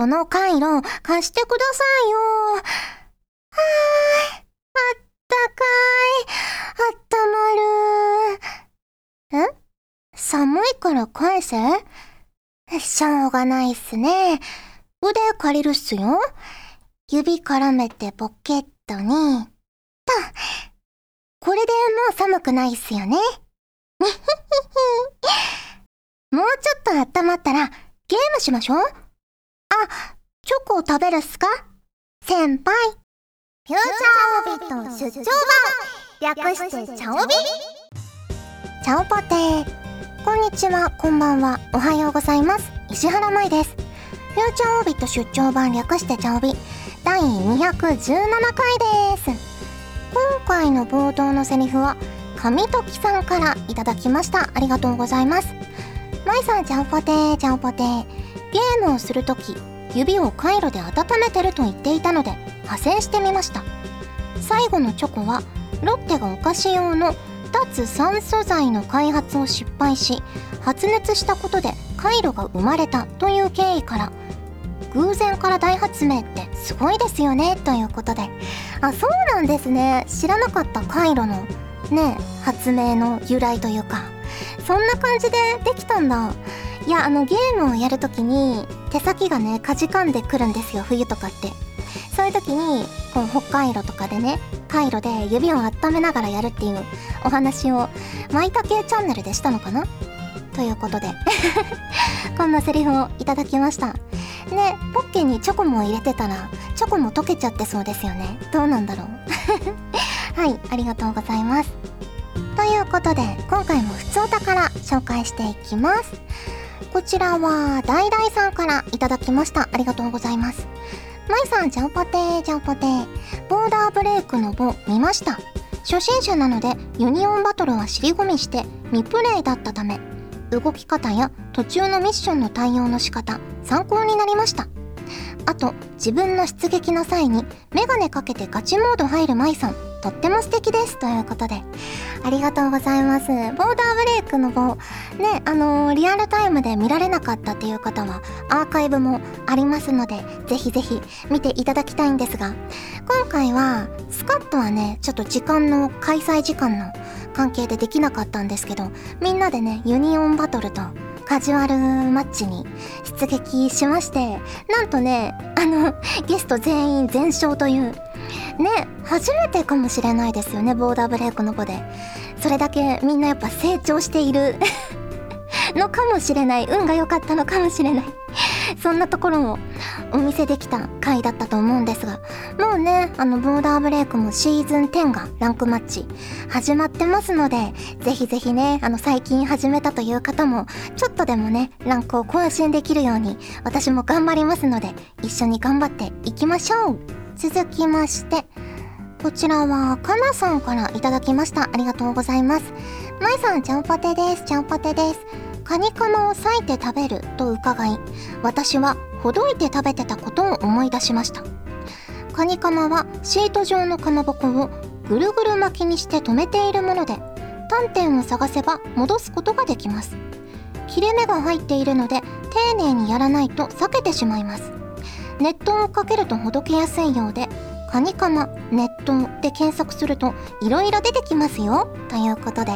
その回路貸してくださいよ。はーい。あったかい。あったまる。ん寒いから返せ？しょうがないっすね。腕借りるっすよ。指絡めてポケットに、と。これでもう寒くないっすよね。もうちょっと温まったらゲームしましょう。チョコを食べるっすか？先輩。フューチャーオビット出張版略してチャオビ？チャオポテー。こんにちは、こんばんは、おはようございます。石原舞です。フューチャーオービット出張版略してチャオビ第217回です。今回の冒頭のセリフは、神時さんからいただきました。ありがとうございます。まいさん、ちゃんぽてー、ちゃんぽてー。ゲームをするとき、指を回路で温めてると言っていたので、派生してみました。最後のチョコは、ロッテがお菓子用の脱酸素剤の開発を失敗し、発熱したことで回路が生まれたという経緯から、偶然から大発明ってすごいですよねということで。あそうなんですね。知らなかった回路のね発明の由来というか。そんな感じでできたんだ。いやあのゲームをやるときに手先がねかじかんでくるんですよ冬とかって。そういう時にこう北海道とかでね回路で指を温めながらやるっていうお話をまいたけチャンネルでしたのかな？ということで。こんなセリフをいただきました。ねポッケにチョコも入れてたらチョコも溶けちゃってそうですよね。どうなんだろう。はいありがとうございます。ということで今回もふつおたから紹介していきます。こちらはダイダイさんからいただきました。ありがとうございます。まいさんジャンポテージャンポテボーダーブレイクの棒見ました。初心者なのでユニオンバトルは尻込みして未プレイだったため動き方や途中のミッションの対応の仕方参考になりました。あと自分の出撃の際にメガネかけてガチモード入る舞さん。とっても素敵ですということでありがとうございます。ボーダーブレイクの棒ねあのー、リアルタイムで見られなかったっていう方はアーカイブもありますのでぜひぜひ見ていただきたいんですが今回はスカットはねちょっと時間の開催時間の関係でできなかったんですけどみんなでねユニオンバトルとカジュアルマッチに出撃しましてなんとねあのゲスト全員全勝というね初めてかもしれないですよねボーダーブレイクの子で。それだけみんなやっぱ成長している のかもしれない。運が良かったのかもしれない。そんなところをお見せできた回だったと思うんですが。もうねあのボーダーブレイクもシーズン10がランクマッチ始まってますのでぜひぜひねあの最近始めたという方もちょっとでもねランクを更新できるように私も頑張りますので一緒に頑張っていきましょう。続きましてこちらはかなさんからいただきました。ありがとうございます。まいさんちゃんぽてです。ちゃんぽてです。カニカマを裂いて食べると伺い私はほどいて食べてたことを思い出しました。カニカマはシート状のかまぼこをぐるぐる巻きにして留めているもので端点を探せば戻すことができます。切れ目が入っているので丁寧にやらないと裂けてしまいます。熱湯をかけるとほどけやすいようでカニカマ熱湯で検索するといろいろ出てきますよ。ということで。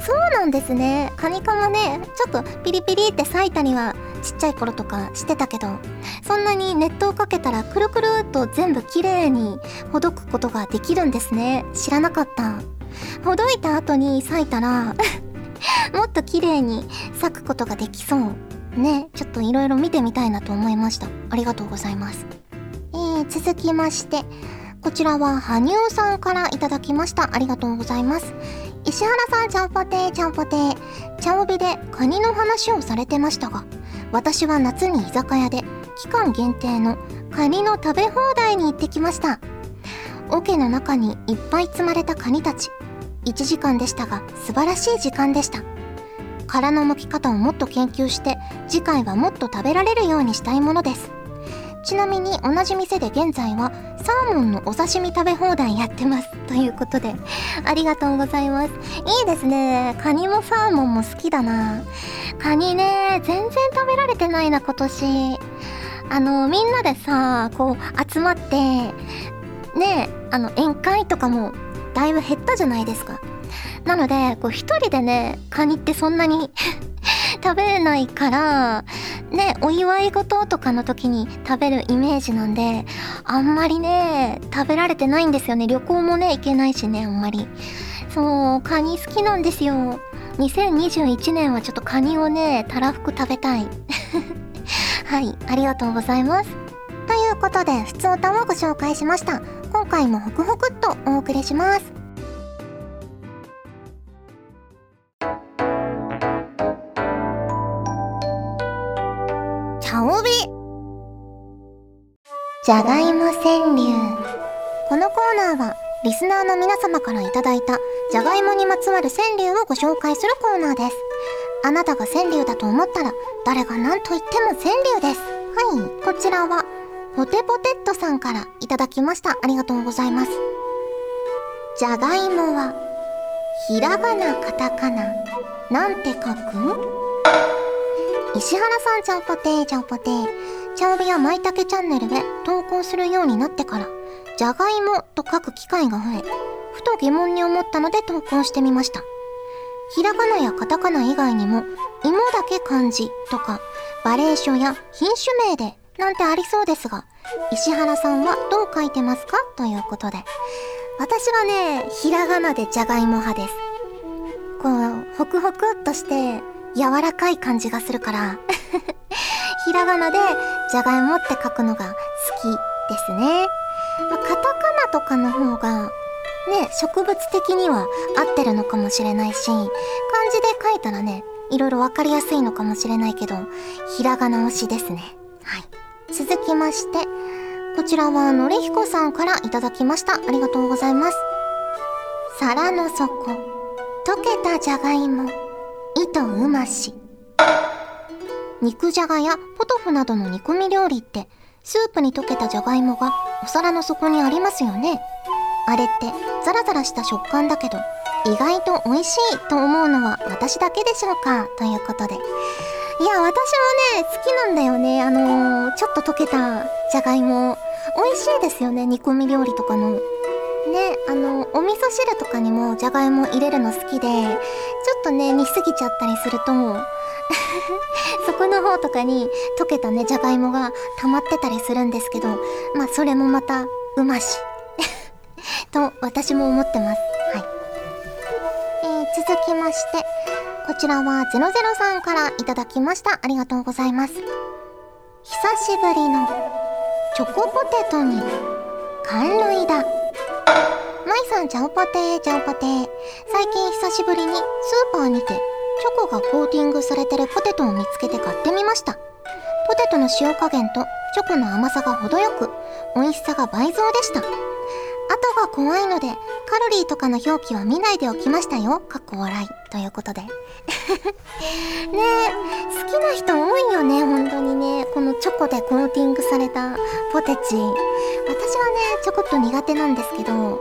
そうなんですね。カニカマねちょっとピリピリって裂いたりはちっちゃい頃とかしてたけどそんなに熱湯をかけたらくるくるっと全部きれいにほどくことができるんですね。知らなかった。ほどいた後に裂いたら もっと綺麗に咲くことができそう。ねちょっといろいろ見てみたいなと思いました。ありがとうございます。えー、続きましてこちらは羽生さんからいただきました。ありがとうございます。石原さんちゃんぽてーちゃんぽてー。ちゃおびでカニの話をされてましたが私は夏に居酒屋で期間限定のカニの食べ放題に行ってきました。桶の中にいっぱい積まれたカニたち。1時間でしたが素晴らしい時間でした。殻の剥き方をもっと研究して次回はもっと食べられるようにしたいものです。ちなみに同じ店で現在はサーモンのお刺身食べ放題やってます。ということでありがとうございます。いいですね。カニもサーモンも好きだな。カニね全然食べられてないな今年。あのみんなでさこう集まってねあの宴会とかもだいぶ減ったじゃないですか。なのでこう一人でねカニってそんなに 食べれないからねお祝い事とかの時に食べるイメージなんであんまりね食べられてないんですよね。旅行もね行けないしねあんまり。そうカニ好きなんですよ。2021年はちょっとカニをねたらふく食べたい。はいありがとうございます。ということで普通歌をご紹介しました。今回もホクホクっとお送りします。じゃがいも川柳。このコーナーはリスナーの皆様からいいたじゃがいもにまつわる川柳をご紹介するコーナーです。あなたが川柳だと思ったら誰が何と言っても川柳です。はいこちらはポテポテットさんからいただきました。ありがとうございます。じゃがいもはひらがなカタカナ。なんて書く？石原さんちゃんぽてーちゃんぽてー。チャオビやまいたけチャンネルで投稿するようになってから、じゃがいもと書く機会が増え、ふと疑問に思ったので投稿してみました。ひらがなやカタカナ以外にも、芋だけ漢字とか、バレー書や品種名でなんてありそうですが、石原さんはどう書いてますかということで。私はね、ひらがなでじゃがいも派です。こう、ホクホクっとして、柔らかい感じがするからひらがなでじゃがいもって書くのが好きですね。まあ、カタカナとかの方がね、植物的には合ってるのかもしれないし、漢字で書いたらね、いろいろわかりやすいのかもしれないけど、ひらがな推しですね。はい。続きまして、こちらはのりひこさんからいただきました。ありがとうございます。皿の底、溶けたじゃがいも。糸うまし肉じゃがやポトフなどの煮込み料理ってスープに溶けたじゃがいもがお皿の底にありますよね。あれってザラザラした食感だけど意外と美味しいと思うのは私だけでしょうか？ということで。いや私もね好きなんだよね。あのー、ちょっと溶けたじゃがいも。美味しいですよね煮込み料理とかの。ねあのお味噌汁とかにもじゃがいも入れるの好きでちょっとね煮すぎちゃったりすると そこの方とかに溶けたねじゃがいもが溜まってたりするんですけどまあそれもまたうまし と私も思ってます。はい、えー、続きましてこちらは00さんからいただきました。ありがとうございます。久しぶりのチョコポテトに寒類だ。まいさん、ちゃおぽてー、ちゃおぽてー。最近久しぶりにスーパーにて、チョコがコーティングされてるポテトを見つけて買ってみました。ポテトの塩加減とチョコの甘さが程よく、美味しさが倍増でした。後が怖いので、カロリーとかの表記は見ないでおきましたよ。かっこ笑い。ということで。ねえ、好きな人多いよね、本当にね。このチョコでコーティングされたポテチ。私はね、ちょこっと苦手なんですけど、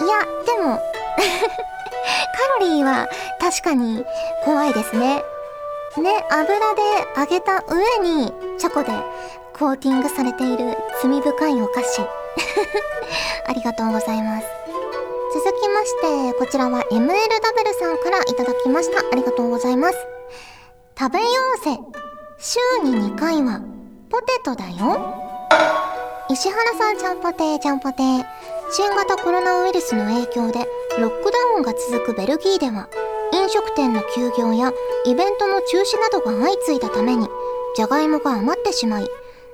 いや、でも カロリーは確かに怖いですね。ね、油で揚げた上にチョコでコーティングされている罪深いお菓子。ありがとうございます。続きまして、こちらは MLW さんからいただきました。ありがとうございます。食べようぜ。週に2回はポテトだよ。石原さんちゃんぽてーちゃんぽてー。新型コロナウイルスの影響でロックダウンが続くベルギーでは飲食店の休業やイベントの中止などが相次いだためにじゃがいもが余ってしまい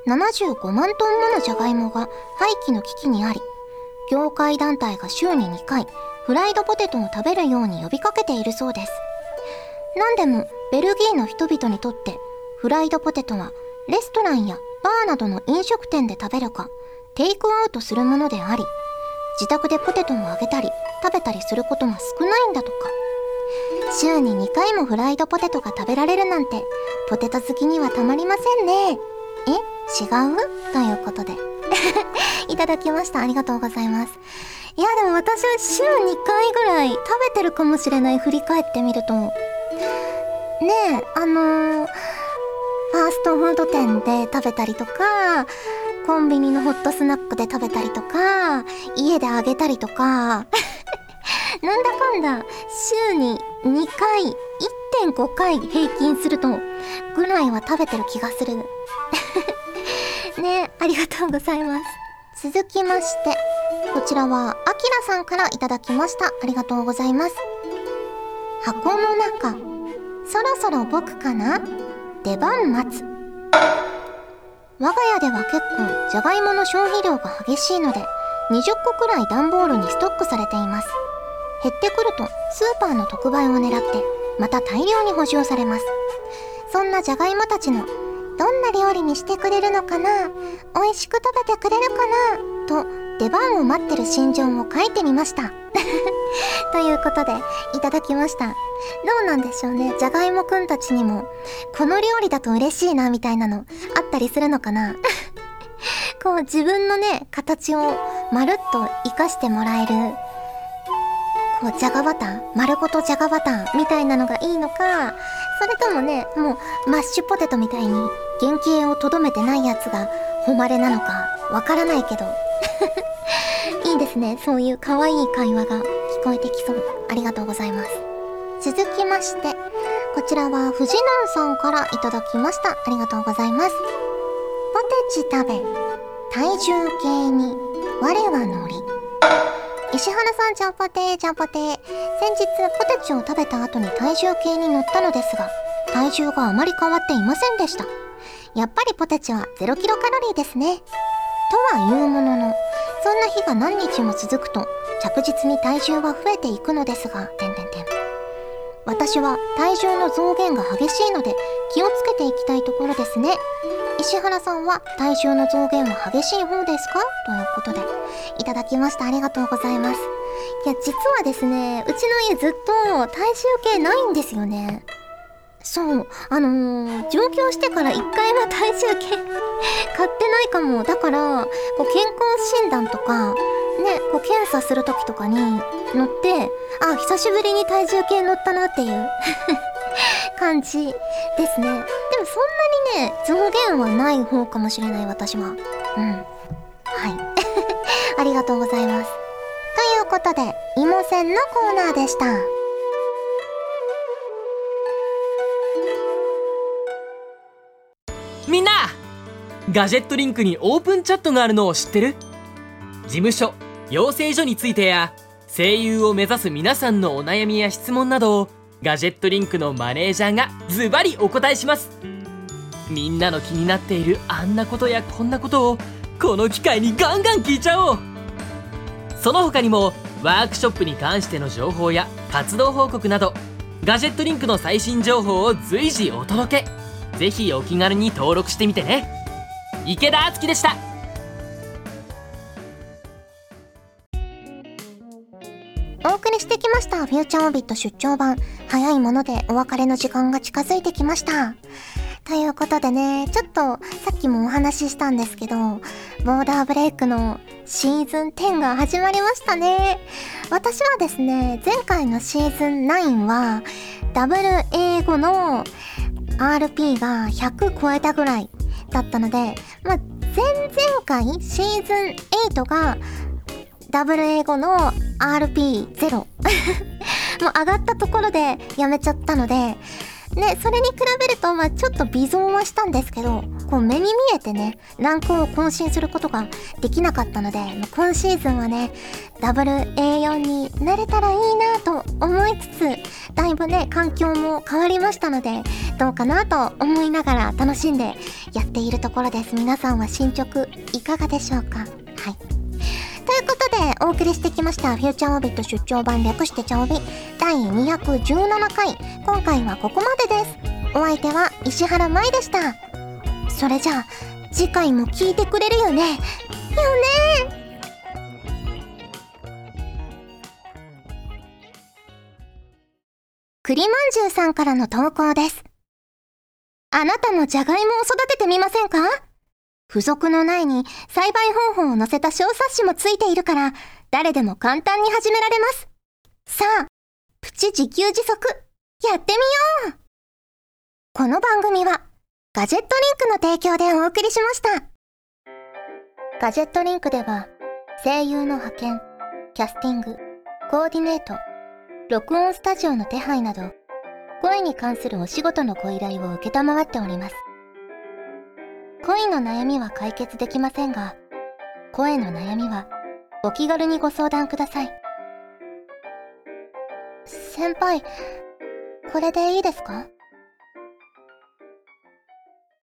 75万トンものじゃがいもが廃棄の危機にあり業界団体が週に2回フライドポテトを食べるように呼びかけているそうです。何でもベルギーの人々にとってフライドポテトはレストランやバーなどの飲食店で食べるかテイクアウトするものであり自宅でポテトを揚げたり食べたりすることが少ないんだとか。週に2回もフライドポテトが食べられるなんてポテト好きにはたまりませんね。え？違う？ということで。いただきました。ありがとうございます。いやでも私は週2回ぐらい食べてるかもしれない。振り返ってみると。ねえあのー、ファーストフード店で食べたりとかコンビニのホットスナックで食べたりとか家であげたりとか。なんだかんだ週に2回1.5回平均するとぐらいは食べてる気がする。ね。ありがとうございます。続きましてこちらはあきらさんからいただきました。ありがとうございます。箱の中そろそろ僕かな？出番待つ。我が家では結構じゃがいもの消費量が激しいので20個くらい段ボールにストックされています。減ってくるとスーパーの特売を狙ってまた大量に補充されます。そんなじゃがいもたちのどんな料理にしてくれるのかな？美味しく食べてくれるかな？と出番を待ってる心情を書いてみました。ということでいただきました。どうなんでしょうね？じゃがいもくんたちにもこの料理だと嬉しいなみたいなのあったりするのかな？こう自分のね形をまるっと活かしてもらえるこうじゃがバター丸ごとじゃがバターみたいなのがいいのかそれともねもうマッシュポテトみたいに原型をとどめてないやつが誉れなのかわからないけど。いいですね。そういう可愛い会話が聞こえてきそう。ありがとうございます。続きましてこちらは藤南さんからいただきました。ありがとうございます。ポテチ食べ体重計に我は乗り。石原さん、ジャンポテー、ジャンポテー。先日、ポテチを食べた後に体重計に乗ったのですが、体重があまり変わっていませんでした。やっぱりポテチは0キロカロリーですね。とは言うものの、そんな日が何日も続くと、着実に体重は増えていくのですが、てんてんてん。私は体重の増減が激しいので、気をつけていきたいところですね。石原さんは体重の増減は激しい方ですか？ということで、いただきました。ありがとうございます。いや、実はですね、うちの家ずっと体重計ないんですよね。そう、あのー、上京してから一回は体重計 買ってないかも。だから、こう健康診断とか、ね、こう検査する時とかに乗って、あ、久しぶりに体重計乗ったなっていう 感じですね。でもそんなにね、増減はない方かもしれない私は。うん。はい。ありがとうございます。ということで、芋線のコーナーでした。ガジェットリンクにオープンチャットがあるのを知ってる？事務所養成所についてや声優を目指す皆さんのお悩みや質問などをガジェットリンクのマネージャーがズバリお答えします。みんなの気になっているあんなことやこんなことをこの機会にガンガン聞いちゃおう。その他にもワークショップに関しての情報や活動報告などガジェットリンクの最新情報を随時お届け。ぜひお気軽に登録してみてね。池田敦樹でした。お送りしてきましたフューチャーオービット出張版。早いものでお別れの時間が近づいてきました。ということでね、ちょっとさっきもお話ししたんですけど、ボーダーブレイクのシーズン10が始まりましたね。私はですね、前回のシーズン9は、ダブル英語の RP が100超えたぐらいだったので、まあ、前々回シーズン8がダブル英語の RP0 もう上がったところでやめちゃったので、ね、それに比べると、まあちょっと微増はしたんですけど、こう目に見えてね、ランクを更新することができなかったので、今シーズンはね、ダブル A4 になれたらいいなと思いつつ、だいぶね、環境も変わりましたので、どうかなと思いながら楽しんでやっているところです。皆さんは進捗いかがでしょうか？はい。ということで、お送りしてきました、フューチャーオービット出張版略してチャオビ第217回。今回はここまでです。お相手は石原舞でした。それじゃあ、次回も聞いてくれるよねよね栗まんじゅうさんからの投稿です。あなたもじゃがいもを育ててみませんか？付属の苗に栽培方法を載せた小冊子もついているから、誰でも簡単に始められます。さあ、プチ自給自足、やってみようこの番組は、ガジェットリンクの提供でお送りしました。ガジェットリンクでは、声優の派遣、キャスティング、コーディネート、録音スタジオの手配など、声に関するお仕事のご依頼を受けたまわっております。恋の悩みは解決できませんが、声の悩みはお気軽にご相談ください。先輩、これでいいですか？